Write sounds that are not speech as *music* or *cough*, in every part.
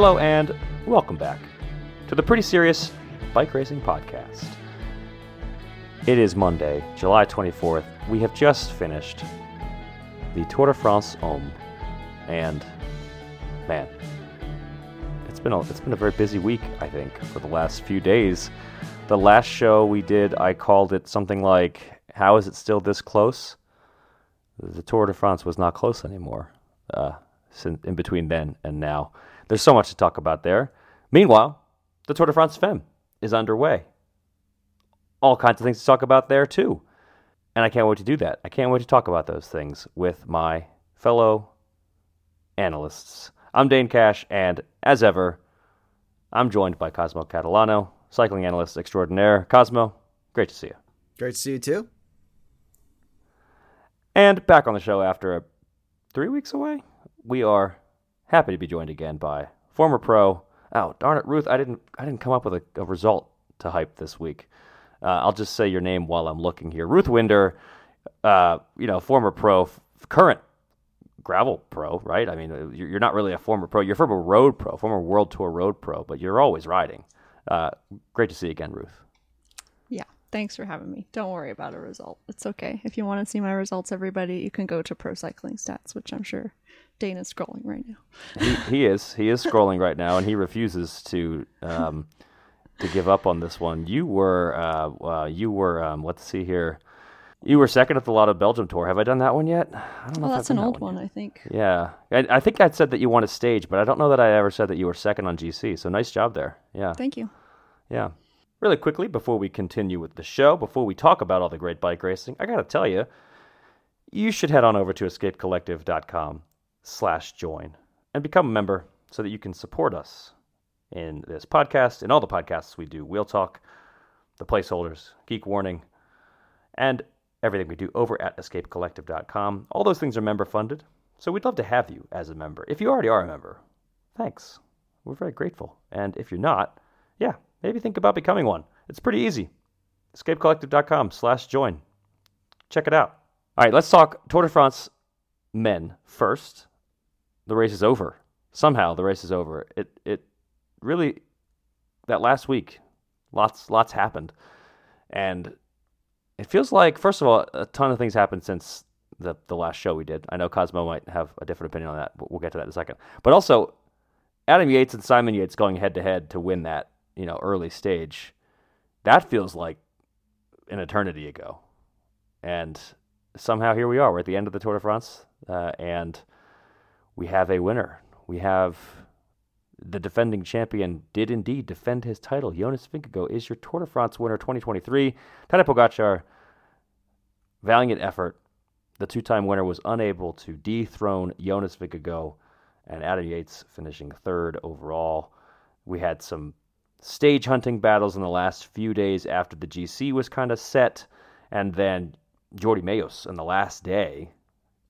Hello and welcome back to the Pretty Serious Bike Racing Podcast. It is Monday, July 24th. We have just finished the Tour de France Homme, and man, it's been a, it's been a very busy week. I think for the last few days. The last show we did, I called it something like "How is it still this close?" The Tour de France was not close anymore. Uh, in between then and now. There's so much to talk about there. Meanwhile, the Tour de France Femme is underway. All kinds of things to talk about there, too. And I can't wait to do that. I can't wait to talk about those things with my fellow analysts. I'm Dane Cash, and as ever, I'm joined by Cosmo Catalano, cycling analyst extraordinaire. Cosmo, great to see you. Great to see you, too. And back on the show after three weeks away, we are happy to be joined again by former pro. Oh, darn it, Ruth! I didn't I didn't come up with a, a result to hype this week. Uh, I'll just say your name while I'm looking here. Ruth Winder, uh, you know, former pro, f- current gravel pro, right? I mean, you're not really a former pro. You're a former road pro, former World Tour road pro, but you're always riding. Uh, great to see you again, Ruth. Yeah, thanks for having me. Don't worry about a result. It's okay. If you want to see my results, everybody, you can go to Pro Cycling Stats, which I'm sure Dane's scrolling right now. he, he is. He is scrolling right now, and he refuses to um, to give up on this one. You were uh, uh, you were um, let's see here. You were second at the Lotto Belgium tour. Have I done that one yet? I don't know. Well, that's an old one, one I think. Yeah, I, I, think I said that you won a stage, but I don't know that I ever said that you were second on GC. So nice job there. Yeah. Thank you. Yeah. Really quickly before we continue with the show, before we talk about all the great bike racing, I got to tell you, you should head on over to escapecollective.com slash join and become a member so that you can support us in this podcast and all the podcasts we do wheel talk the placeholders geek warning and everything we do over at escapecollective.com all those things are member funded so we'd love to have you as a member if you already are a member. Thanks. We're very grateful. And if you're not yeah maybe think about becoming one. It's pretty easy. escapecollective.com slash join. Check it out. All right let's talk tour de france men first the race is over. Somehow the race is over. It it really that last week, lots lots happened, and it feels like first of all a ton of things happened since the the last show we did. I know Cosmo might have a different opinion on that, but we'll get to that in a second. But also, Adam Yates and Simon Yates going head to head to win that you know early stage, that feels like an eternity ago, and somehow here we are. We're at the end of the Tour de France, uh, and we have a winner. We have the defending champion did indeed defend his title. Jonas Vingegaard is your Tour de France winner 2023. Tadej Pogacar, valiant effort. The two-time winner was unable to dethrone Jonas Vingegaard and Adam Yates finishing third overall. We had some stage hunting battles in the last few days after the GC was kind of set, and then Jordi Meeus on the last day.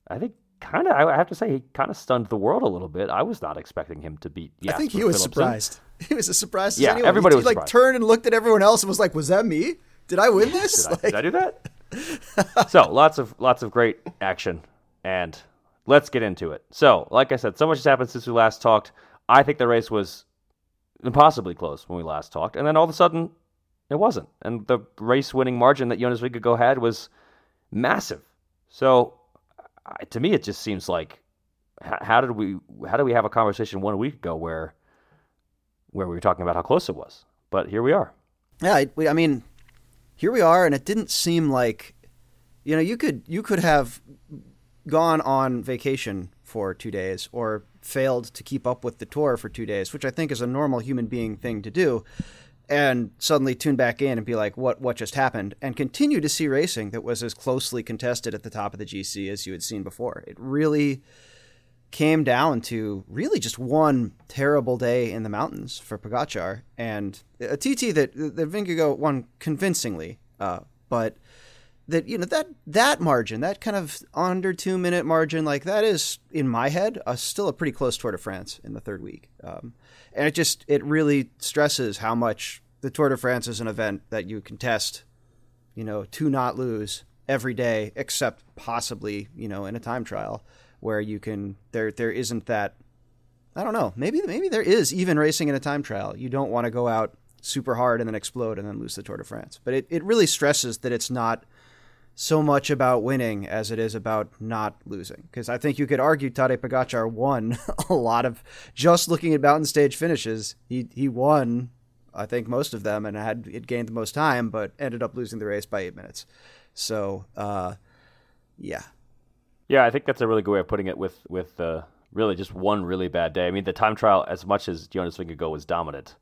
I think kind of, I have to say, he kind of stunned the world a little bit. I was not expecting him to beat. I think he was surprised. *laughs* He was as surprised yeah, as anyone. everybody he, was he, like surprised. turned and looked at everyone else and was like, "Was that me? Did I win *laughs* this? did, I, *laughs* like... did I do that?" so lots of lots of great action, and let's get into it. So, like I said, so much has happened since we last talked. I think the race was impossibly close when we last talked, and then all of a sudden, it wasn't. And the race-winning margin that Jonas Vingegaard had was massive. So, to me, it just seems like how did we how did we have a conversation one week ago where where we were talking about how close it was, but here we are. Yeah, I, I mean, here we are, and it didn't seem like you know you could you could have gone on vacation for two days or failed to keep up with the tour for two days, which I think is a normal human being thing to do, and suddenly tune back in and be like, what what just happened? And continue to see racing that was as closely contested at the top of the GC as you had seen before. It really came down to really just one terrible day in the mountains for Pogacar and a TT that that Vingegaard won convincingly, uh, but that you know that that margin, that kind of under two minute margin, like that is in my head uh, still a pretty close Tour de France in the third week, um, and it just it really stresses how much the Tour de France is an event that you can test, you know, to not lose every day, except possibly you know in a time trial where you can there there isn't that I don't know. Maybe maybe there is even racing in a time trial. You don't want to go out super hard and then explode and then lose the Tour de France. But it, it really stresses that it's not so much about winning as it is about not losing. Because I think you could argue Tadej Pogacar won *laughs* a lot of just looking at mountain stage finishes. He he won, I think most of them, and had it gained the most time, but ended up losing the race by eight minutes. So, uh, yeah, yeah, I think that's a really good way of putting it. With with uh, really just one really bad day. I mean, the time trial, as much as Jonas Vingegaard was dominant,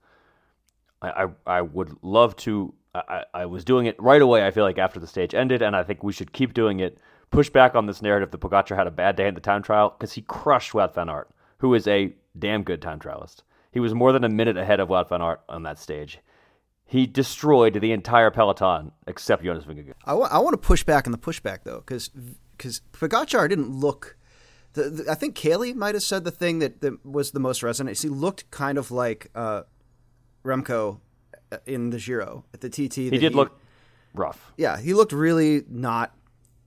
I, I, I would love to. I, I was doing it right away. I feel like after the stage ended, and I think we should keep doing it. Push back on this narrative that Pogacar had a bad day in the time trial because he crushed Wout van Aert, who is a damn good time trialist. He was more than a minute ahead of Wout van Aert on that stage. He destroyed the entire peloton except Jonas Vingegaard. I, w- I want to push back on the pushback though, because because Pogacar didn't look the, the, I think Caley might have said the thing that, that was the most resonant. He looked kind of like uh, Remco in the Giro at the TT. He did he, look rough. Yeah, he looked really not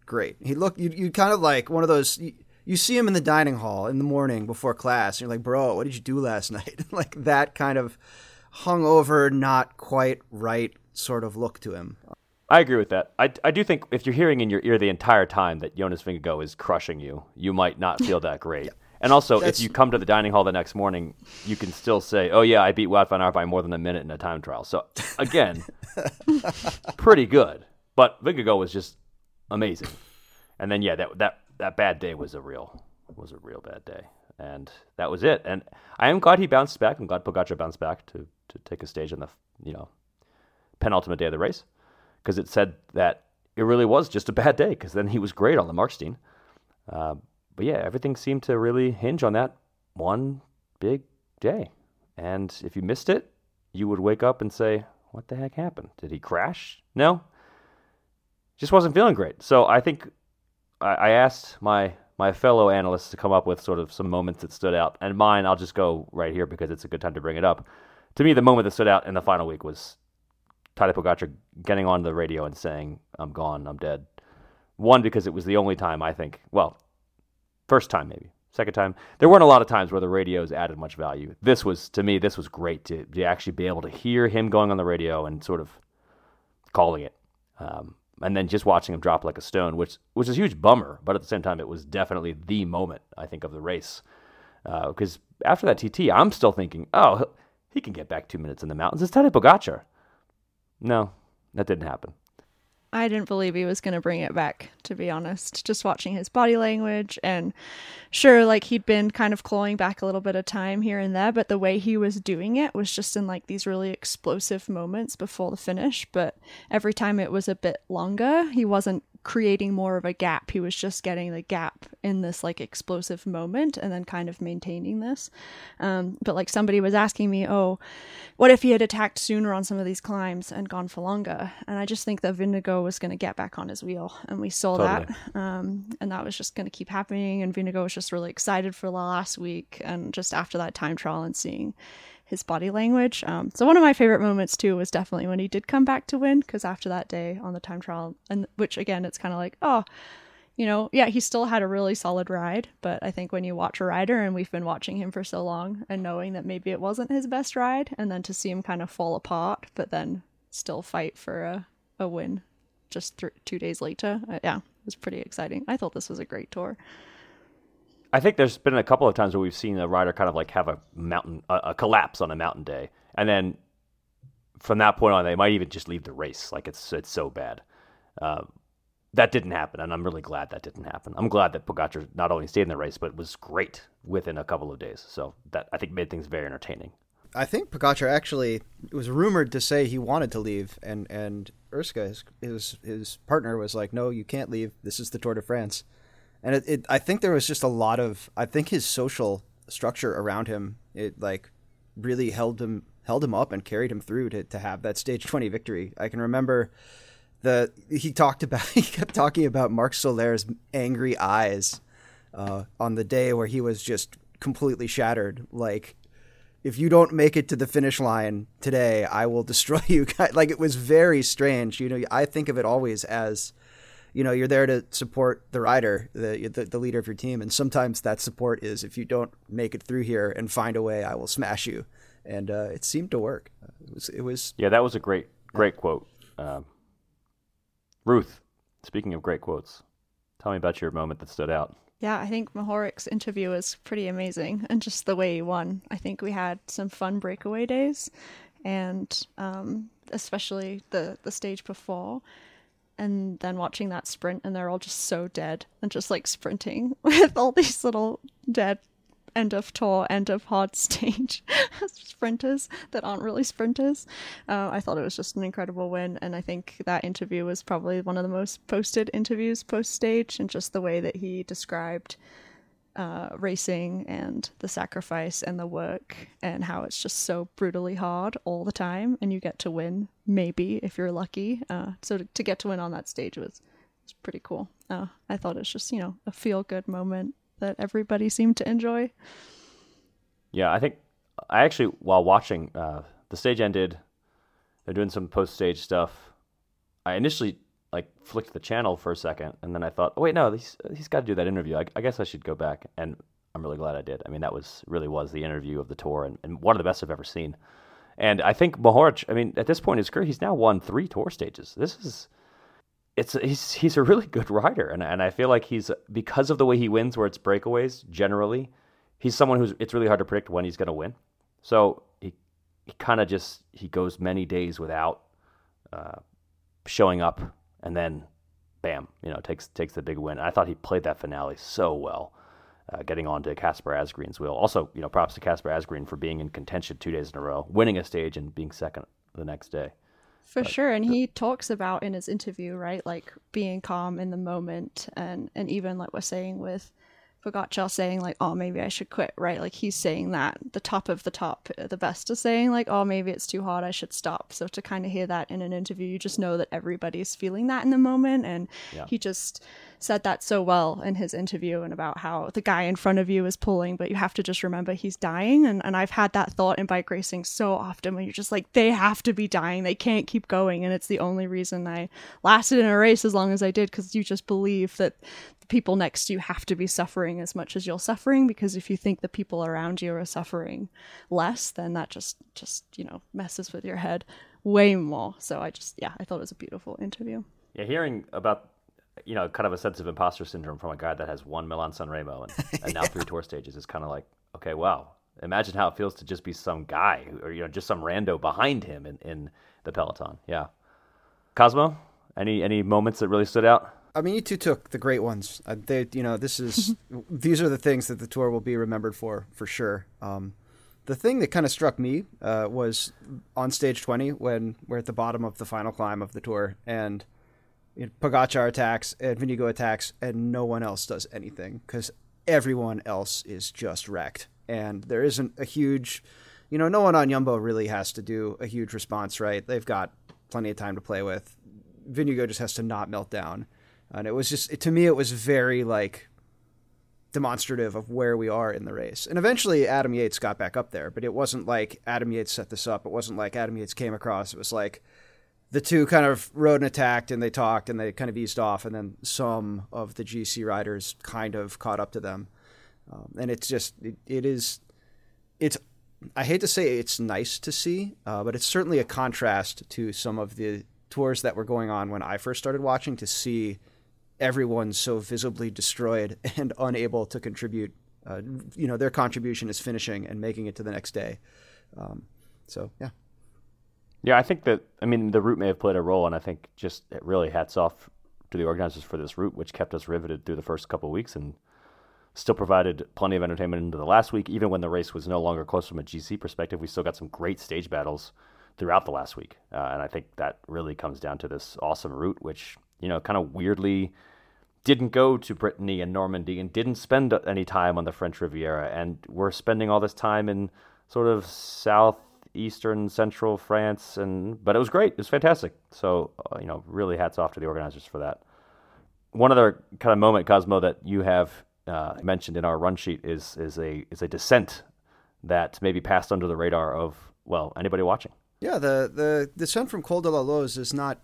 great. He looked you you kind of like one of those. You, you see him in the dining hall in the morning before class, and you're like, "Bro, what did you do last *laughs* night?" *laughs* like that kind of hungover, not quite right sort of look to him. I agree with that. I, I do think if you're hearing in your ear the entire time that Jonas Vingegaard is crushing you, you might not feel that great. *laughs* yeah. And also, That's... if you come to the dining hall the next morning, you can still say, "Oh yeah, I beat Wout van Aert by more than a minute in a time trial." So again, *laughs* pretty good. But Vingegaard was just amazing. And then yeah, that that that bad day was a real was a real bad day, and that was it. And I am glad he bounced back. I'm glad Pogacar bounced back to to take a stage in the you know penultimate day of the race because it said that it really was just a bad day because then he was great on the Markstein. Uh, but yeah, everything seemed to really hinge on that one big day. And if you missed it, you would wake up and say, What the heck happened? Did he crash? No. Just wasn't feeling great. So I think I, asked my my fellow analysts to come up with sort of some moments that stood out. And mine, I'll just go right here because it's a good time to bring it up. To me, the moment that stood out in the final week was Tadej Pogacar getting on the radio and saying, "I'm gone, I'm dead." One because it was the only time I think. Well, first time maybe. Second time, there weren't a lot of times where the radios added much value. This was to me, this was great to, to actually be able to hear him going on the radio and sort of calling it, um, and then just watching him drop like a stone, which which is a huge bummer. But at the same time, it was definitely the moment I think of the race because uh, after that TT, I'm still thinking, oh, he can get back two minutes in the mountains. It's Teddy Pogacar. No, that didn't happen. I didn't believe he was going to bring it back, to be honest. Just watching his body language, and sure, like he'd been kind of clawing back a little bit of time here and there, but the way he was doing it was just in like these really explosive moments before the finish. But every time it was a bit longer, he wasn't creating more of a gap. He was just getting the gap in this like explosive moment and then kind of maintaining this. Um, but like somebody was asking me, oh, what if he had attacked sooner on some of these climbs and gone for longer? And I just think that Vingegaard was going to get back on his wheel. And we saw totally. that. Um, and that was just going to keep happening. And Vingegaard was just really excited for the last week. And just after that time trial and seeing his body language. Um, so one of my favorite moments too was definitely when he did come back to win because after that day on the time trial, and which again it's kind of like oh, you know, yeah, he still had a really solid ride, but I think when you watch a rider and we've been watching him for so long and knowing that maybe it wasn't his best ride, and then to see him kind of fall apart, but then still fight for a, a win just th- two days later, uh, yeah, it was pretty exciting. I thought this was a great tour. I think there's been a couple of times where we've seen a rider kind of like have a mountain, a, a, collapse on a mountain day, and then from that point on, they might even just leave the race. Like it's it's so bad. Uh, that didn't happen, and I'm really glad that didn't happen. I'm glad that Pogacar not only stayed in the race, but was great within a couple of days. So that I think made things very entertaining. I think Pogacar actually was rumored to say he wanted to leave, and and Urska, his, his his partner, was like, "No, you can't leave. This is the Tour de France." And it, it, I think there was just a lot of I think his social structure around him it like really held him held him up and carried him through to, to have that stage 20 victory. I can remember the he talked about *laughs* he kept talking about Marc Soler's angry eyes uh, on the day where he was just completely shattered like if you don't make it to the finish line today, I will destroy *laughs* you. like it was very strange. You know, I think of it always as you know you're there to support the rider, the, the the leader of your team, and sometimes that support is if you don't make it through here and find a way, I will smash you, and uh, it seemed to work. It was it was yeah, that was a great great yeah. quote. Um, Ruth, speaking of great quotes, tell me about your moment that stood out. Yeah, I think Mohoric's interview was pretty amazing, and just the way he won. I think we had some fun breakaway days, and um, especially the the stage before, and then watching that sprint, and they're all just so dead and just like sprinting *laughs* with all these little dead end of tour, end of hard *laughs* stage sprinters that aren't really sprinters. Uh, I thought it was just an incredible win, and I think that interview was probably one of the most posted interviews post stage, and just the way that he described uh, racing and the sacrifice and the work and how it's just so brutally hard all the time, and you get to win maybe if you're lucky. Uh, so to, to, get to win on that stage was was pretty cool. Uh, I thought it's just you know a feel good moment that everybody seemed to enjoy. Yeah, I think I actually, while watching, uh, the stage ended. They're doing some post stage stuff. I initially like flicked the channel for a second, and then I thought, oh wait, no, he's he's got to do that interview. I, I, guess I should go back, and I'm really glad I did. I mean, that was really was the interview of the tour, and, and one of the best I've ever seen. And I think Mohoric, I mean, at this point in his career, he's now won three tour stages. This is it's he's he's a really good rider, and and I feel like he's because of the way he wins, where it's breakaways generally, he's someone who's it's really hard to predict when he's going to win. So he he kind of just he goes many days without uh, showing up, and then bam, you know, takes takes the big win. I thought he played that finale so well. Uh, getting on to Casper Asgreen's wheel. Also, you know, props to Casper Asgreen for being in contention two days in a row, winning a stage and being second the next day. For but sure. And he talks about in his interview, right, like being calm in the moment and and even like we're saying with Pogacar saying like, "Oh, maybe I should quit," right? Like he's saying that the top of the top, the best is saying like, "Oh, maybe it's too hard, I should stop." So to kind of hear that in an interview, you just know that everybody's feeling that in the moment, and yeah. he just said that so well in his interview and about how the guy in front of you is pulling, but you have to just remember he's dying. And and I've had that thought in bike racing so often when you're just like, they have to be dying, they can't keep going, and it's the only reason I lasted in a race as long as I did because you just believe that the people next to you have to be suffering as much as you're suffering because if you think the people around you are suffering less then that just just you know messes with your head way more. So i just yeah i thought it was a beautiful interview. Yeah hearing about you know kind of a sense of imposter syndrome from a guy that has won milan san remo and, and now *laughs* three tour stages is kind of like okay wow. Imagine how it feels to just be some guy or you know just some rando behind him in, in the peloton. Yeah. Cosmo any any moments that really stood out? I mean, you two took the great ones. Uh, they, you know, this is *laughs* these are the things that the tour will be remembered for, for sure. Um, the thing that kind of struck me uh, was on stage twenty when we're at the bottom of the final climb of the tour, and you know, attacks and Vingegaard attacks, and no one else does anything because everyone else is just wrecked, and there isn't a huge, you know, no one on Jumbo really has to do a huge response, right? They've got plenty of time to play with. Vingegaard just has to not melt down and it was just to me it was very like demonstrative of where we are in the race. And eventually Adam Yates got back up there, but it wasn't like Adam Yates set this up. It wasn't like Adam Yates came across. It was like the two kind of rode and attacked and they talked and they kind of eased off and then some of the GC riders kind of caught up to them. Um, and it's just it, it is it's I hate to say it's nice to see, uh, but it's certainly a contrast to some of the tours that were going on when I first started watching to see everyone so visibly destroyed *laughs* and unable to contribute. Uh, you know, their contribution is finishing and making it to the next day. Um, so yeah. Yeah, I think that I mean the route may have played a role, and I think just it really hats off to the organizers for this route, which kept us riveted through the first couple weeks and still provided plenty of entertainment into the last week. Even when the race was no longer close from a GC perspective, we still got some great stage battles throughout the last week, uh, and I think that really comes down to this awesome route, which you know kind of weirdly didn't go to Brittany and Normandy and didn't spend any time on the French Riviera, and we're spending all this time in sort of southeastern central France, and but it was great, it was fantastic. So uh, you know, really hats off to the organizers for that. One other kind of moment, Cosmo, that you have uh, mentioned in our run sheet is is a is a descent that maybe passed under the radar of well anybody watching. Yeah, the the descent from Col de la Loze is not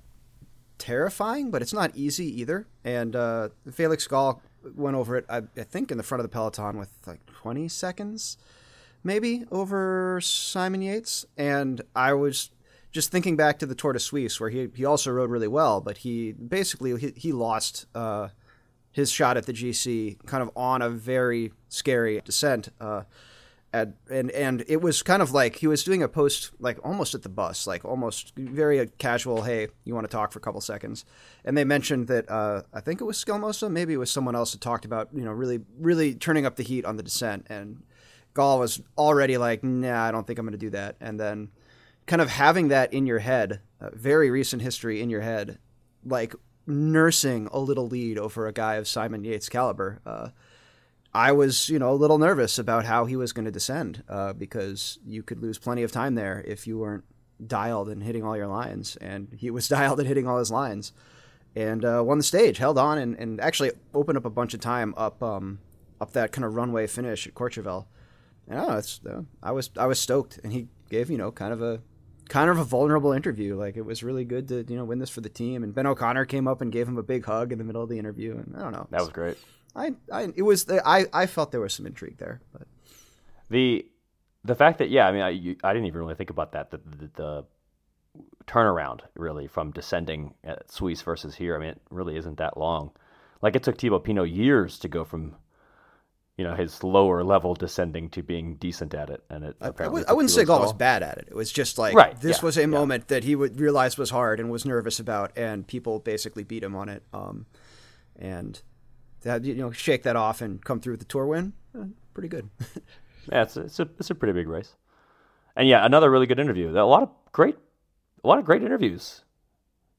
terrifying, but it's not easy either. And uh, Felix Gall went over it, I, I, think, in the front of the peloton with like 20 seconds, maybe over Simon Yates. And I was just thinking back to the Tour de Suisse, where he he also rode really well, but he basically he, he lost uh, his shot at the GC kind of on a very scary descent. Uh, at, and and it was kind of like he was doing a post like almost at the bus, like almost very casual. Hey, you want to talk for a couple seconds? And they mentioned that uh, I think it was Skjelmose, maybe it was someone else that talked about you know really really turning up the heat on the descent. And Gall was already like, Nah, I don't think I'm going to do that. And then kind of having that in your head, uh, very recent history in your head, like nursing a little lead over a guy of Simon Yates' caliber. Uh, I was, you know, a little nervous about how he was going to descend uh, because you could lose plenty of time there if you weren't dialed and hitting all your lines. And he was *laughs* dialed and hitting all his lines, and uh, won the stage, held on, and, and actually opened up a bunch of time up um, up that kind of runway finish at Courchevel. And, it's, I was I was stoked, and he gave you know kind of a kind of a vulnerable interview. Like it was really good to you know win this for the team. And Ben O'Connor came up and gave him a big hug in the middle of the interview. And I don't know, that was great. I, I it was I I felt there was some intrigue there, but the the fact that yeah, I mean, I you, I didn't even really think about that. The, the, the turnaround really from descending at Suisse versus here. I mean, it really isn't that long. Like it took Thibaut Pinot years to go from you know his lower level descending to being decent at it, and it. I, I, would, not say Gall was bad at it. It was just like right, this yeah, was a yeah. moment that he would realize was hard and was nervous about, and people basically beat him on it. Um, and that you know shake that off and come through with the tour win, uh, pretty good. *laughs* yeah, it's a, it's a it's a pretty big race, and yeah, another really good interview. A lot of great, a lot of great interviews.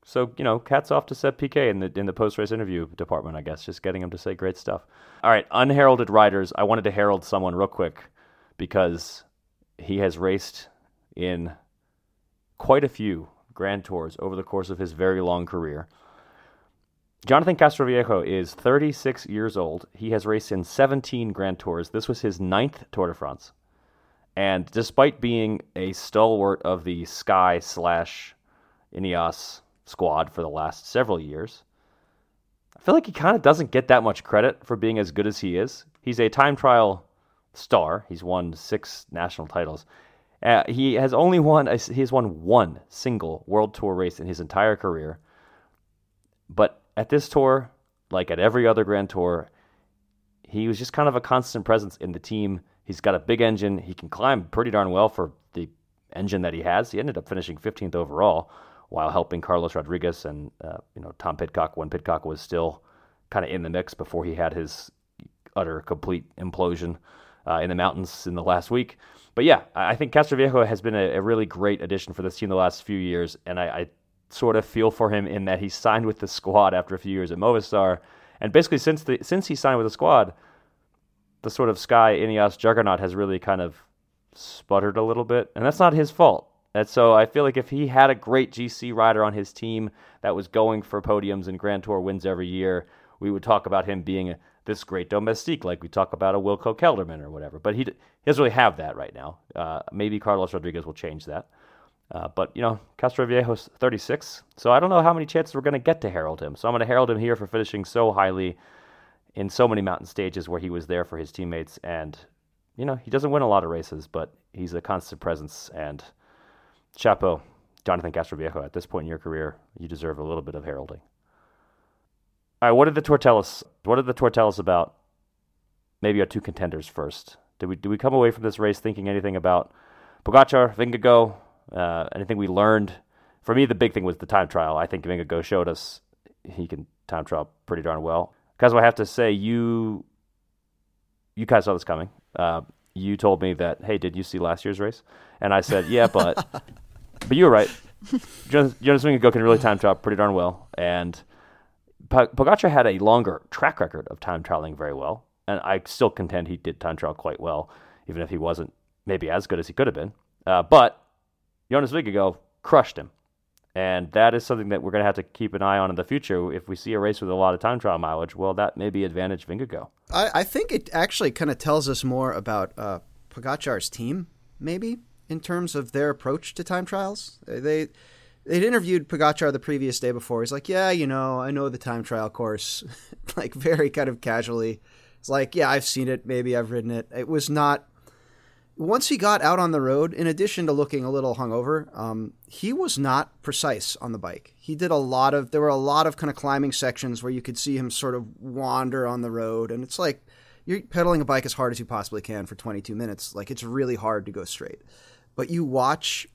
So you know, cats off to Seb Piquet in the in the post race interview department. I guess just getting him to say great stuff. All right, unheralded riders. I wanted to herald someone real quick because he has raced in quite a few Grand Tours over the course of his very long career. Jonathan Castroviejo is 36 years old. He has raced in 17 Grand Tours. This was his ninth Tour de France. And despite being a stalwart of the Sky slash Ineos squad for the last several years. I feel like he kind of doesn't get that much credit for being as good as he is. He's a time trial star. He's won six national titles. Uh, he has only won A, he has won one single World Tour race in his entire career. But at this tour, like at every other Grand Tour, he was just kind of a constant presence in the team. He's got a big engine. He can climb pretty darn well for the engine that he has. He ended up finishing 15th overall while helping Carlos Rodriguez and uh, you know Tom Pidcock when Pidcock was still kind of in the mix before he had his utter complete implosion uh, in the mountains in the last week. But yeah, I think Castroviejo has been a, a, really great addition for this team the last few years, and I, I, sort of feel for him in that he signed with the squad after a few years at Movistar, and basically since the since he signed with the squad, the sort of Sky Ineos juggernaut has really kind of sputtered a little bit, and that's not his fault. And so I feel like if he had a great GC rider on his team that was going for podiums and Grand Tour wins every year, we would talk about him being this great domestique, like we talk about a Wilco Kelderman or whatever. But he, he doesn't really have that right now. Uh, maybe Carlos Rodriguez will change that. Uh, but, you know, Castroviejo's 36, so I don't know how many chances we're going to get to herald him. So I'm going to herald him here for finishing so highly in so many mountain stages where he was there for his teammates. And, you know, he doesn't win a lot of races, but he's a constant presence and – chapeau, Jonathan Castroviejo. At this point in your career, you deserve a little bit of heralding. All right, what did the tour tell us? What did the tour tell us about maybe our two contenders first? Did we, did we come away from this race thinking anything about Pogacar, Vingegaard, uh, anything we learned? For me, the big thing was the time trial. I think Vingegaard showed us he can time trial pretty darn well. Because I have to say, you you guys saw this coming. Uh, you told me that, hey, did you see last year's race? And I said, yeah, but *laughs* But you were right. Jonas, Vingegaard can really time trial pretty darn well, and Pogacar had a longer track record of time traveling very well, and I still contend he did time trial quite well, even if he wasn't maybe as good as he could have been. Uh, but Jonas Vingegaard crushed him, and that is something that we're going to have to keep an eye on in the future. If we see a race with a lot of time trial mileage, well, that may be advantage Vingegaard. I, I think it actually kind of tells us more about uh, team, maybe in terms of their approach to time trials. They they'd interviewed Pogacar the previous day before. He's like, "Yeah, you know, I know the time trial course," *laughs* like very kind of casually. It's like, "Yeah, I've seen it. Maybe I've ridden it." It was not. Once he got out on the road, in addition to looking a little hungover, um, he was not precise on the bike. He did a lot of. There were a lot of kind of climbing sections where you could see him sort of wander on the road, and it's like you're pedaling a bike as hard as you possibly can for 22 minutes. Like it's really hard to go straight. But you watch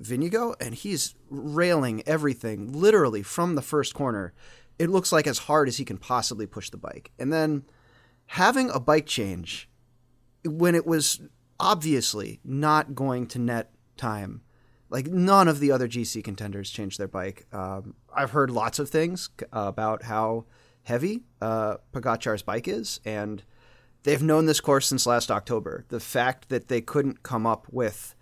Vingegaard, and he's railing everything literally from the first corner. It looks like as hard as he can possibly push the bike. And then having a bike change when it was obviously not going to net time. Like none of the other GC contenders changed their bike. Um, I've heard lots of things about how heavy uh, bike is, and they've known this course since last October. The fact that they couldn't come up with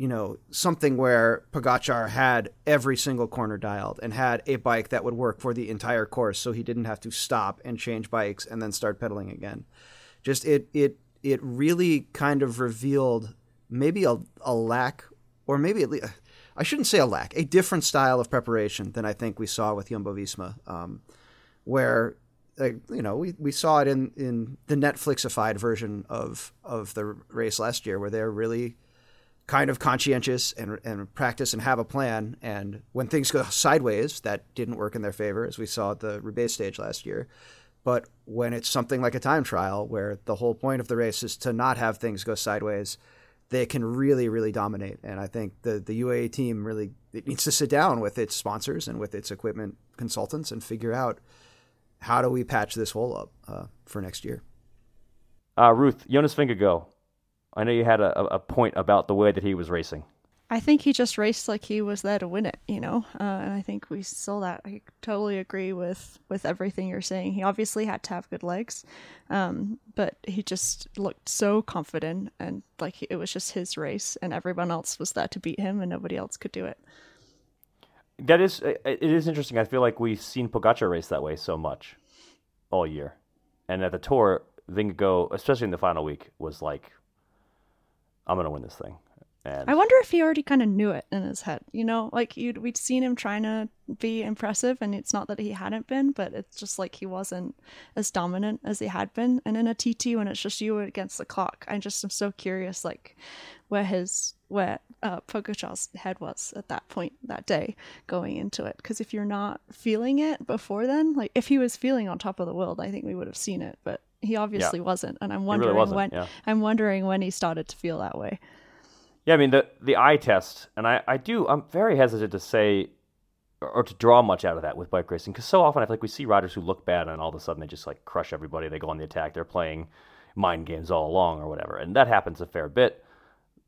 you know, something where Pogacar had every single corner dialed and had a bike that would work for the entire course, so he didn't have to stop and change bikes and then start pedaling again. Just it it it really kind of revealed maybe a, a lack, or maybe at least I shouldn't say a lack, a different style of preparation than I think we saw with Jumbo Visma, um, where like, you know, we, we saw it in, in the Netflixified version of of the race last year, where they're really kind of conscientious and, and practice and have a plan. And when things go sideways, that didn't work in their favor, as we saw at the Roubaix stage last year. But when it's something like a time trial, where the whole point of the race is to not have things go sideways, they can really, really dominate. And I think the the UAE team really it needs to sit down with its sponsors and with its equipment consultants and figure out how do we patch this hole up uh, for next year. Uh, Ruth, Jonas Vingegaard, I know you had a, a point about the way that he was racing. I think he just raced like he was there to win it, you know, uh, and I think we saw that. I totally agree with with everything you're saying. He obviously had to have good legs, um, but he just looked so confident and like it was just his race, and everyone else was there to beat him, and nobody else could do it. That is, it is interesting. I feel like we've seen Pogacar race that way so much all year, and at the tour, Vingegaard, especially in the final week, was like I'm gonna win this thing. And I wonder if he already kind of knew it in his head. You know, like we'd seen him trying to be impressive, and it's not that he hadn't been, but it's just like he wasn't as dominant as he had been. And in a TT, when it's just you against the clock, I just am so curious, like where his where uh, head was at that point that day going into it. Because if you're not feeling it before then, like if he was feeling on top of the world, I think we would have seen it. But he obviously yeah. wasn't, and I'm wondering really when yeah. I'm wondering when he started to feel that way. Yeah, I mean the the eye test, and I I do I'm very hesitant to say or to draw much out of that with bike racing because so often I feel like we see riders who look bad and all of a sudden they just like crush everybody. They go on the attack. They're playing mind games all along or whatever, and that happens a fair bit.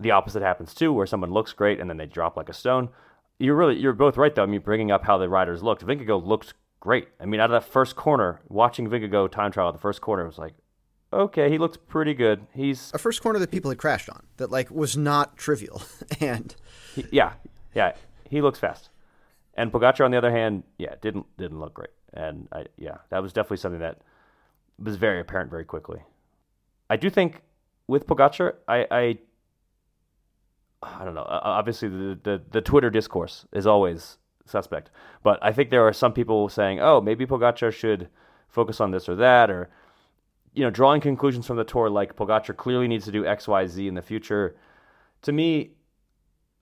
The opposite happens too, where someone looks great and then they drop like a stone. You're really you're both right though. I mean, bringing up how the riders looked. Vingegaard looked great. I mean, out of that first corner, watching Vingegaard time trial the first corner was like, okay, he looks pretty good. He's a first corner that people had crashed on that like was not trivial, *laughs* and he, yeah, yeah, he looks fast. And Pogacar, on the other hand, yeah, didn't didn't look great. And I, yeah, that was definitely something that was very apparent very quickly. I do think with Pogacar, I, I I don't know. Obviously, the, the, the Twitter discourse is always suspect. But I think there are some people saying, oh, maybe Pogacar should focus on this or that, or you know, drawing conclusions from the tour like Pogacar clearly needs to do X, Y, Z in the future. To me,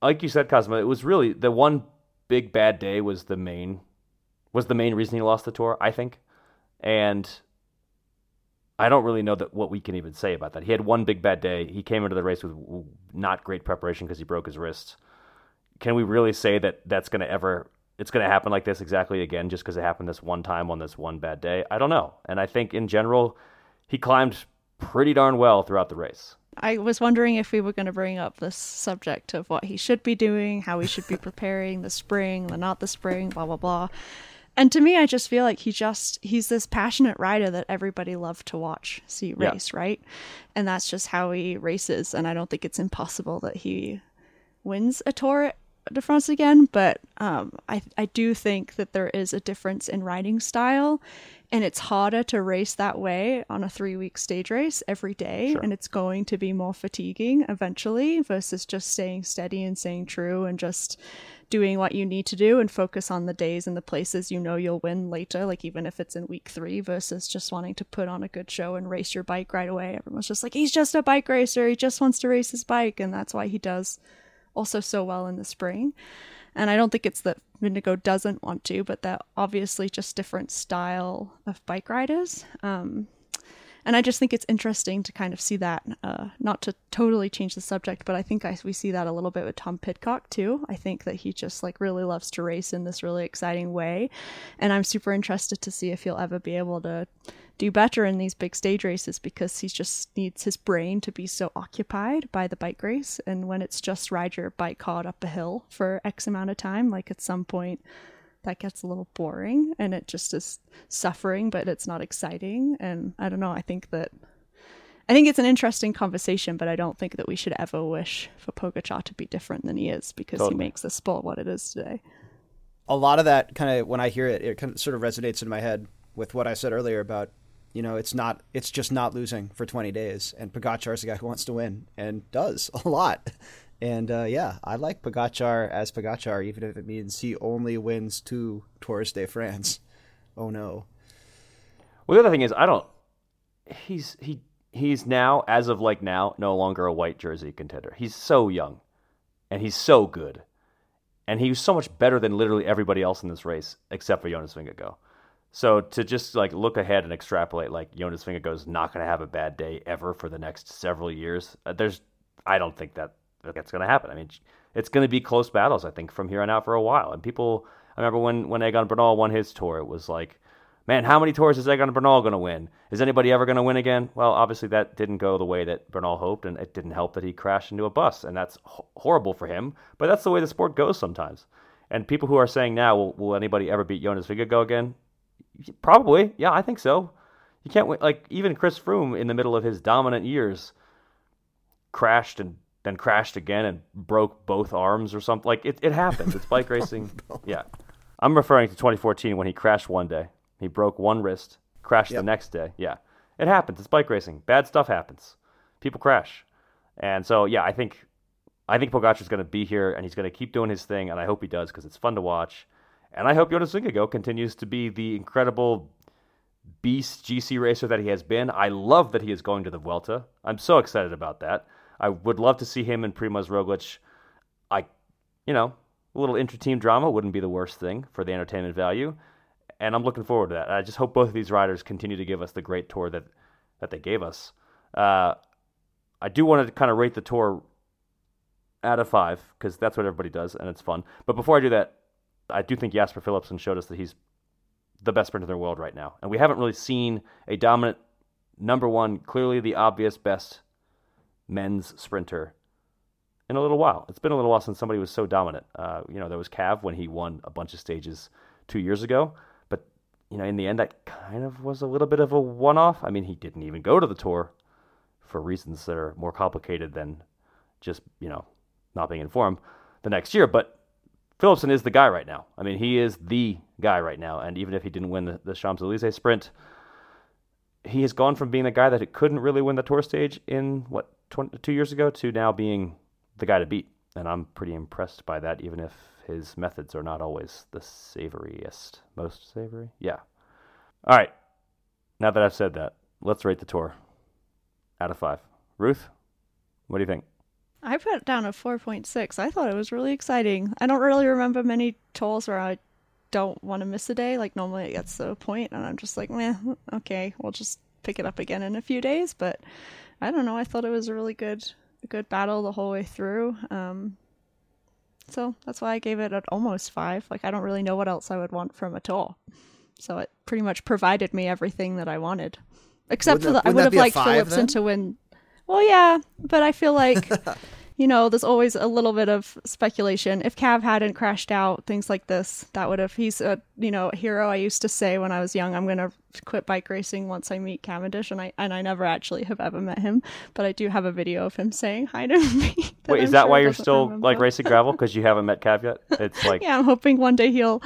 like you said, Cosmo, it was really the one big bad day was the main was the main reason he lost the tour. I think, and I don't really know that what we can even say about that. He had one big bad day. He came into the race with not great preparation because he broke his wrist can we really say that that's going to ever it's going to happen like this exactly again just because it happened this one time on this one bad day? I don't know. And I think in general, he climbed pretty darn well throughout the race. I was wondering if we were going to bring up this subject of what he should be doing, how he should be *laughs* preparing the spring, the not the spring, blah blah blah. And to me, I just feel like he just he's this passionate rider that everybody loved to watch see race, yeah. right? And that's just how he races. And I don't think it's impossible that he wins a tour de France again, but um, I I do think that there is a difference in riding style, and it's harder to race that way on a three week stage race every day, sure. and it's going to be more fatiguing eventually versus just staying steady and staying true and just doing what you need to do and focus on the days and the places you know you'll win later, like even if it's in week three, versus just wanting to put on a good show and race your bike right away. Everyone's just like, he's just a bike racer. He just wants to race his bike. And that's why he does also so well in the spring. And I don't think it's that Vingegaard doesn't want to, but that obviously just different style of bike riders. Um, and I just think it's interesting to kind of see that, uh, not to totally change the subject, but I think I, we see that a little bit with Tom Pidcock too. I think that he just like really loves to race in this really exciting way, and I'm super interested to see if he'll ever be able to do better in these big stage races because he just needs his brain to be so occupied by the bike race, and when it's just ride your bike hard up a hill for X amount of time, like at some point that gets a little boring and it just is suffering, but it's not exciting. And I don't know. I think that I think it's an interesting conversation, but I don't think that we should ever wish for Pogacar to be different than he is because totally. he makes the sport what it is today. A lot of that kind of when I hear it, it kind of sort of resonates in my head with what I said earlier about you know it's not it's just not losing for 20 days and Pogacar is a guy who wants to win and does *laughs* a lot and uh, yeah, I like Pogacar as Pogacar, even if it means he only wins two Tours de France. Oh no. Well, the other thing is, I don't. He's he he's now, as of like now, no longer a white jersey contender. He's so young, and he's so good, and he's so much better than literally everybody else in this race, except for Jonas Vingegaard. So to just like look ahead and extrapolate, like Jonas Vingegaard is not going to have a bad day ever for the next several years. Uh, there's, I don't think that that's going to happen. I mean, it's going to be close battles, I think, from here on out for a while. And people, I remember when, when Egan Bernal won his tour, it was like, man, how many tours is Egan Bernal going to win? Is anybody ever going to win again? Well, obviously that didn't go the way that Bernal hoped, and it didn't help that he crashed into a bus, and that's horrible for him. But that's the way the sport goes sometimes. And people who are saying now, will, will anybody ever beat Jonas Vingegaard again? Probably, yeah, I think so. You can't win. Like even Chris Froome in the middle of his dominant years crashed and then crashed again and broke both arms or something. Like it, it happens. It's bike *laughs* oh, racing. Yeah. I'm referring to 2014 when he crashed one day. He broke one wrist, crashed yep. the next day. Yeah. It happens. It's bike racing. Bad stuff happens. People crash. And so, yeah, I think I think Pogacar's going to be here and he's going to keep doing his thing, and I hope he does because it's fun to watch. And I hope Jonas Vingegaard continues to be the incredible beast GC racer that he has been. I love that he is going to the Vuelta. I'm so excited about that. I would love to see him and Primoz Roglic. I, you know, a little inter-team drama wouldn't be the worst thing for the entertainment value, and I'm looking forward to that. I just hope both of these riders continue to give us the great tour that that they gave us. Uh, I do want to kind of rate the tour out of five because that's what everybody does, and it's fun. But before I do that, I do think Jasper Philipsen showed us that he's the best sprinter in the world right now, and we haven't really seen a dominant number one, clearly the obvious best men's sprinter in a little while. It's been a little while since somebody was so dominant. Uh, you know, there was Cav when he won a bunch of stages two years ago, but you know, in the end, that kind of was a little bit of a one-off. I mean, he didn't even go to the tour for reasons that are more complicated than just you know not being informed the next year. But Philipsen is the guy right now. I mean, he is the guy right now. And even if he didn't win the, the Champs Elysees sprint, he has gone from being the guy that couldn't really win the tour stage in what 20, two years ago to now being the guy to beat. And I'm pretty impressed by that, even if his methods are not always the savoriest. Most savory? Yeah. All right. Now that I've said that, let's rate the tour out of five. Ruth, what do you think? I put down a 4.6. I thought it was really exciting. I don't really remember many tours where I don't want to miss a day. Like normally it gets to a point and I'm just like, meh, okay, we'll just pick it up again in a few days. But I don't know. I thought it was a really good, a good battle the whole way through. Um, so that's why I gave it at almost five. Like I don't really know what else I would want from a tour. So it pretty much provided me everything that I wanted, except wouldn't for the I would have liked Philipsen to win. Well, yeah, but I feel like *laughs* you know, there's always a little bit of speculation. If Cav hadn't crashed out, things like this, that would have. He's a you know hero. I used to say when I was young, I'm gonna quit bike racing once I meet Cavendish, and I and I never actually have ever met him, but I do have a video of him saying hi to *laughs* me. Wait, is I'm that sure why you're still remember. like racing gravel because you haven't met Cav yet? It's *laughs* like yeah, I'm hoping one day he'll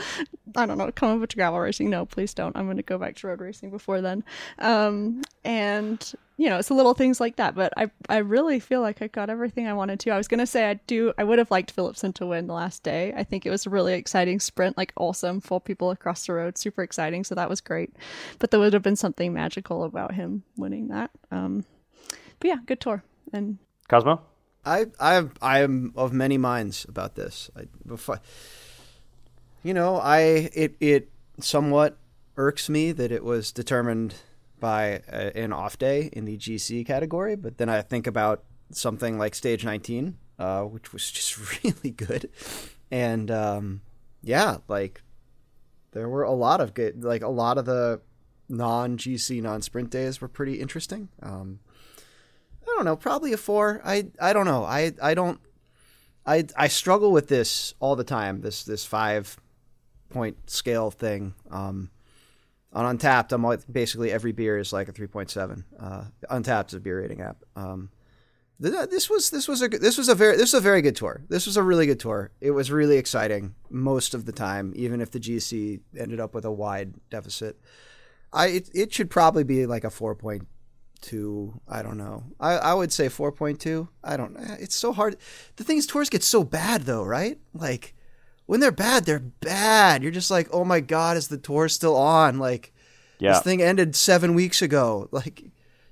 I don't know, come over to gravel racing. No, please don't. I'm going to go back to road racing before then. Um, and you know, it's the little things like that. But I, I really feel like I got everything I wanted to. I was going to say I do. I would have liked Philipsen to win the last day. I think it was a really exciting sprint, like awesome, full people across the road, super exciting. So that was great. But there would have been something magical about him winning that. Um, but yeah, good tour. And Cosmo. I I I am of many minds about this. I, before, you know, I it it somewhat irks me that it was determined by a, an off day in the GC category, but then I think about something like stage 19, uh, which was just *laughs* really good, and um, yeah, like there were a lot of good, like a lot of the non GC non sprint days were pretty interesting. Um, I don't know, probably a four. I I don't know. I I don't. I I struggle with this all the time. This this five point scale thing. Um, on Untappd, I'm like, basically every beer is like a three point seven. Uh, Untappd is a beer rating app. Um, this was this was a this was a very this was a very good tour. This was a really good tour. It was really exciting most of the time, even if the GC ended up with a wide deficit. I it, it should probably be like a four point two. I don't know. I, I would say 4.2. I don't. It's so hard. The thing is, tours get so bad, though, right? Like, when they're bad, they're bad. You're just like, oh my God, is the tour still on? Like, yeah. this thing ended seven weeks ago. Like,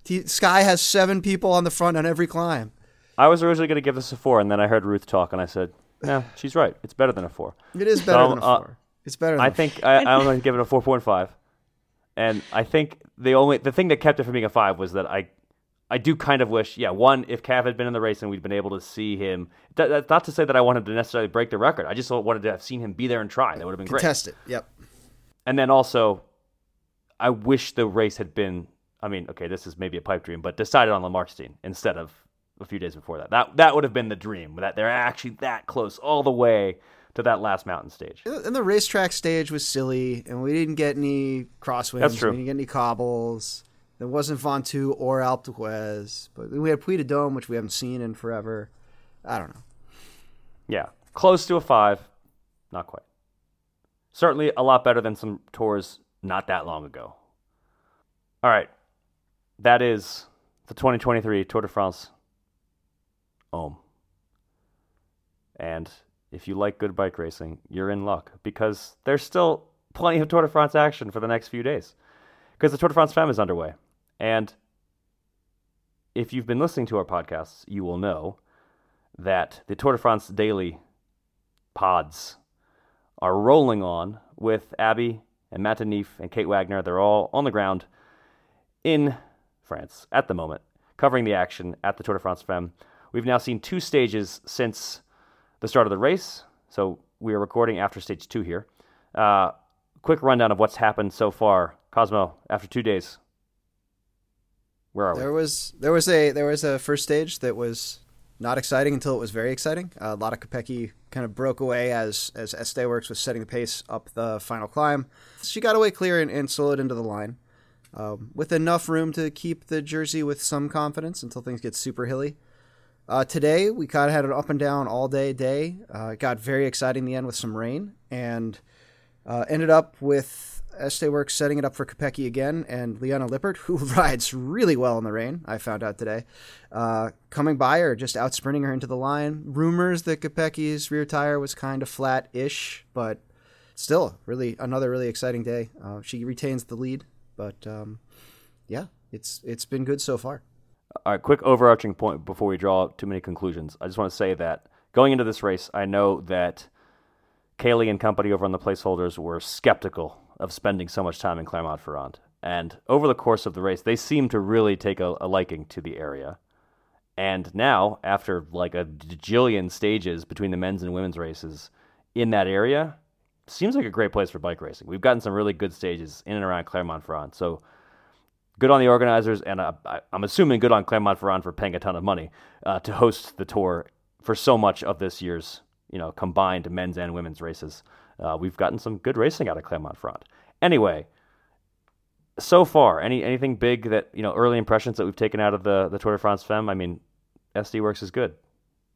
T- Sky has seven people on the front on every climb. I was originally going to give this a four, and then I heard Ruth talk, and I said, "Yeah, she's right. It's better than a four. It is better so, than a uh, four. Uh, it's better. I think I, I'm going to give it a four point five. And I think the only the thing that kept it from being a five was that I I do kind of wish, yeah, one, if Cav had been in the race and we'd been able to see him. That, that's not to say that I wanted to necessarily break the record. I just wanted to have seen him be there and try. That would have been Contest great. Test it. Yep. And then also, I wish the race had been. I mean, okay, this is maybe a pipe dream, but decided on Le Markstein instead of a few days before that. That that would have been the dream. That they're actually that close all the way to that last mountain stage. And the racetrack stage was silly, and we didn't get any crosswinds. That's true. We didn't get any cobbles. There wasn't Ventoux or Alpe d'Huez, but we had Puy de Dôme, which we haven't seen in forever. I don't know. Yeah, close to a five, not quite. Certainly a lot better than some tours not that long ago. All right, that is the 2023 Tour de France. Om. And if you like good bike racing, you're in luck because there's still plenty of Tour de France action for the next few days because the Tour de France Femme is underway. And if you've been listening to our podcasts, you will know that the Tour de France daily pods are rolling on with Abby and Matt Neef and Kate Wagner. They're all on the ground in France at the moment, covering the action at the Tour de France Femme. We've now seen two stages since the start of the race. So we are recording after stage two here. Uh, quick rundown of what's happened so far. Cosmo, after two days, where are there we? was there was a there was a first stage that was not exciting until it was very exciting. Uh, Lotte Kopecky kind of broke away as as SD Worx was setting the pace up the final climb. She got away clear and, and soloed into the line. Um, with enough room to keep the jersey with some confidence until things get super hilly. Uh, today we kind of had an up and down all day day. Uh, it got very exciting in the end with some rain and uh, ended up with SD Worx setting it up for Kopecky again and Liane Lippert, who *laughs* rides really well in the rain. I found out today, uh, coming by her, just out sprinting her into the line. Rumors that Kopecky's rear tire was kind of flat-ish, but still, really another really exciting day. Uh, she retains the lead, but um, yeah, it's it's been good so far. All right, quick overarching point before we draw too many conclusions. I just want to say that going into this race, I know that Caley and company over on the placeholders were skeptical of spending so much time in Clermont-Ferrand. And over the course of the race, they seemed to really take a, a liking to the area. And now, after like a jillion stages between the men's and women's races in that area, seems like a great place for bike racing. We've gotten some really good stages in and around Clermont-Ferrand. So good on the organizers, and uh, I, am assuming good on Clermont-Ferrand for paying a ton of money uh, to host the tour for so much of this year's you know combined men's and women's races. Uh, we've gotten some good racing out of Clermont-Ferrand. Anyway, so far, any anything big that you know early impressions that we've taken out of the the Tour de France Femme? I mean, SD Worx is good,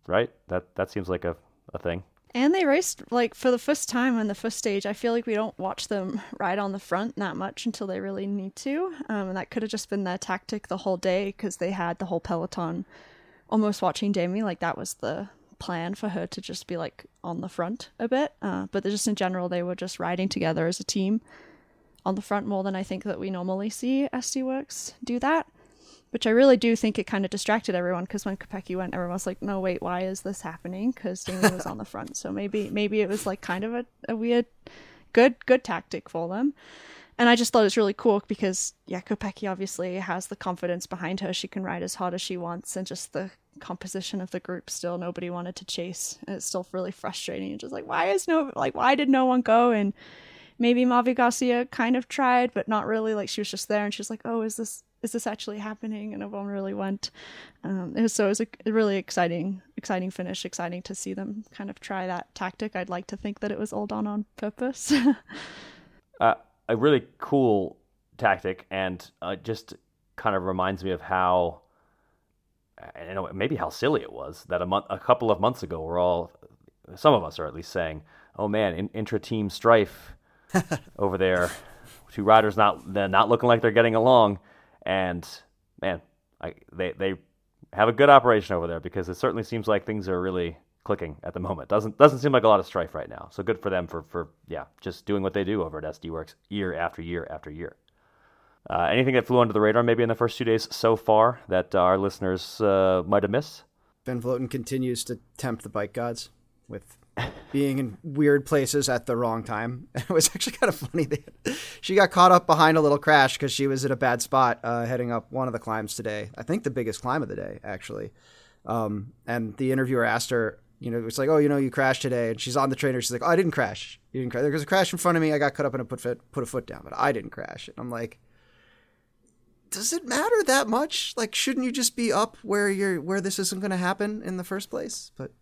right? That that seems like a, a thing. And they raced like for the first time on the first stage. I feel like we don't watch them ride on the front that much until they really need to. Um, and that could have just been their tactic the whole day because they had the whole peloton almost watching Demi. Like that was the plan for her to just be like on the front a bit. Uh, but just in general, they were just riding together as a team on the front more than I think that we normally see SD Worx do that which I really do think it kind of distracted everyone because when Kopecky went, everyone was like, "No, wait, why is this happening?" Because Damien was on the front, so maybe maybe it was like kind of a, a weird, good good tactic for them. And I just thought it was really cool because yeah, Kopecky obviously has the confidence behind her; she can ride as hard as she wants, and just the composition of the group still nobody wanted to chase, and it's still really frustrating. And just like, why is no like why did no one go and maybe Mavi Garcia kind of tried, but not really. Like she was just there, and she was like, "Oh, is this is this actually happening? And everyone really went. Um, it was, so it was a really exciting, exciting finish. Exciting to see them kind of try that tactic. I'd like to think that it was all done on purpose. *laughs* uh, a really cool tactic, and uh, just kind of reminds me of how, I know maybe how silly it was that a month, a couple of months ago, we're all, some of us are at least saying, "Oh man, in, intra-team strife *laughs* over there." Two riders not they're not looking like they're getting along and man, I, they they have a good operation over there because it certainly seems like things are really clicking at the moment. Doesn't doesn't seem like a lot of strife right now. So good for them for for yeah, just doing what they do over at SD Worx year after year after year. Uh, anything that flew under the radar maybe in the first two days so far that our listeners uh, might have missed? Van Vleuten continues to tempt the bike gods with being in weird places at the wrong time. *laughs* It was actually kind of funny. She got caught up behind a little crash because she was at a bad spot uh, heading up one of the climbs today. I think the biggest climb of the day, actually. Um, and the interviewer asked her, you know, it's like, oh, you know, you crashed today, and she's on the trainer. She's like, oh, I didn't crash. You didn't crash. There was a crash in front of me. I got caught up and put put a foot down, but I didn't crash. And I'm like, does it matter that much? Like, shouldn't you just be up where you're where this isn't going to happen in the first place? But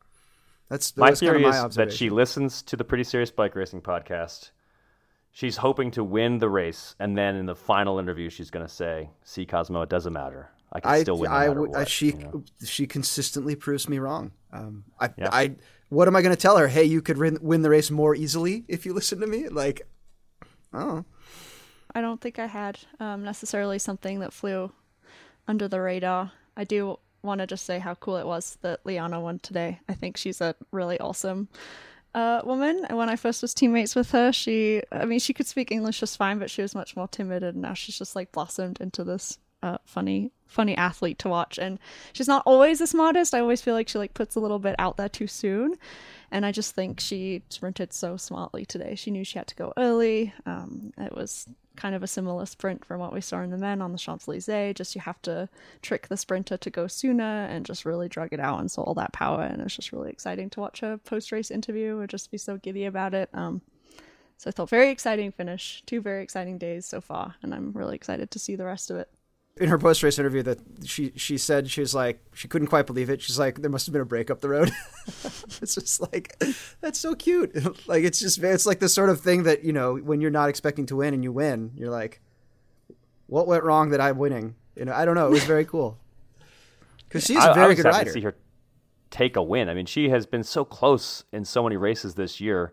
that's my theory kind of my is that she listens to the Pretty Serious Bike Racing podcast. She's hoping to win the race, and then in the final interview, she's going to say, "See, Cosmo, it doesn't matter. I can I, still win." No I, what, I, she you know? she consistently proves me wrong. Um, I, yeah. I what am I going to tell her? Hey, you could win, win the race more easily if you listen to me. Like, oh, I don't think I had um, necessarily something that flew under the radar. I do want to just say how cool it was that Liane won today. I think she's a really awesome uh, woman. And when I first was teammates with her, she, I mean, she could speak English just fine, but she was much more timid, and now she's just like blossomed into this uh, funny, funny athlete to watch. And she's not always the smartest. I always feel like she like puts a little bit out there too soon, and I just think she sprinted so smartly today. She knew she had to go early. Um, it was kind of a similar sprint from what we saw in the men on the Champs Elysees. Just you have to trick the sprinter to go sooner and just really drug it out and saw all that power. And it's just really exciting to watch a post race interview or just be so giddy about it. Um, so I thought very exciting finish, two very exciting days so far, and I'm really excited to see the rest of it in her post race interview that she she said she was like she couldn't quite believe it. She's like there must have been a break up the road. *laughs* it's just like that's so cute. *laughs* like it's just it's like the sort of thing that you know when you're not expecting to win and you win, you're like, what went wrong that I'm winning? You know, I don't know. It was very cool *laughs* because she's a very I, I good rider. To see her take a win. I mean, she has been so close in so many races this year.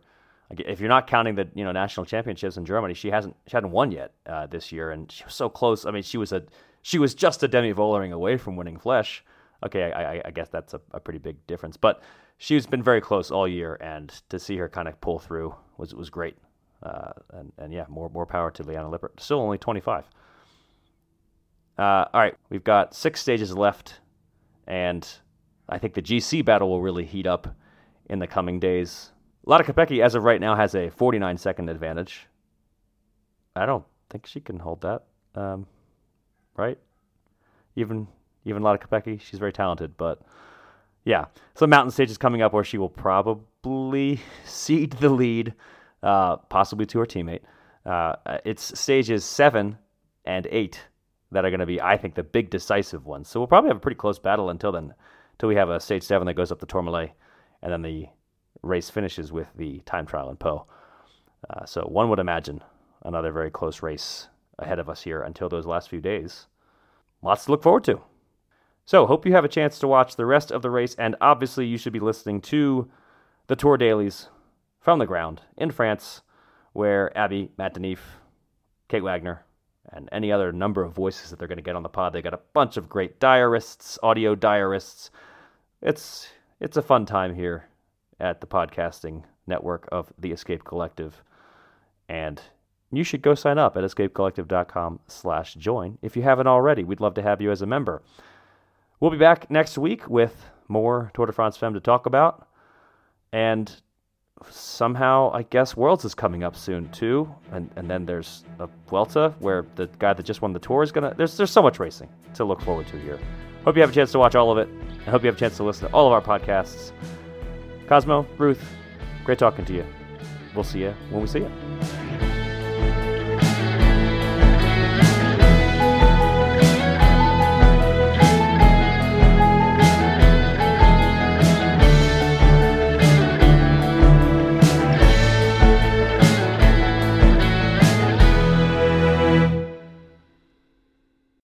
If you're not counting the you know national championships in Germany, she hasn't she hadn't won yet uh, this year, and she was so close. I mean, she was a she was just a Demi Vollering away from winning Flèche. Okay, I, I, I guess that's a, a, pretty big difference, but she's been very close all year, and to see her kind of pull through was was great. Uh, and, and yeah, more more power to Liane Lippert. Still only 25. Uh, all right, we've got six stages left, and I think the GC battle will really heat up in the coming days. Lotte Kopecky, as of right now, has a 49 second advantage. I don't think she can hold that. Um, right? Even even Lotte Kopecky, she's very talented, but yeah. So mountain stage is coming up where she will probably *laughs* cede the lead, uh, possibly to her teammate. Uh, it's stages seven and eight that are going to be, I think, the big decisive ones. So we'll probably have a pretty close battle until then, until we have a stage seven that goes up the Tourmalet, and then the race finishes with the time trial in Pau. Uh, so one would imagine another very close race ahead of us here until those last few days. Lots to look forward to. So, hope you have a chance to watch the rest of the race, and obviously, you should be listening to the tour dailies from the ground in France, where Abby, Matt de Neef, Kate Wagner, and any other number of voices that they're going to get on the pod. They got a bunch of great diarists, audio diarists. It's it's a fun time here at the podcasting network of the Escape Collective, and you should go sign up at escapecollective.com slash join if you haven't already. We'd love to have you as a member. We'll be back next week with more Tour de France Femme to talk about, and somehow I guess Worlds is coming up soon too, and and then there's a Vuelta where the guy that just won the tour is gonna. There's there's so much racing to look forward to here. Hope you have a chance to watch all of it. I hope you have a chance to listen to all of our podcasts. Cosmo, Ruth, great talking to you. We'll see you when we see you.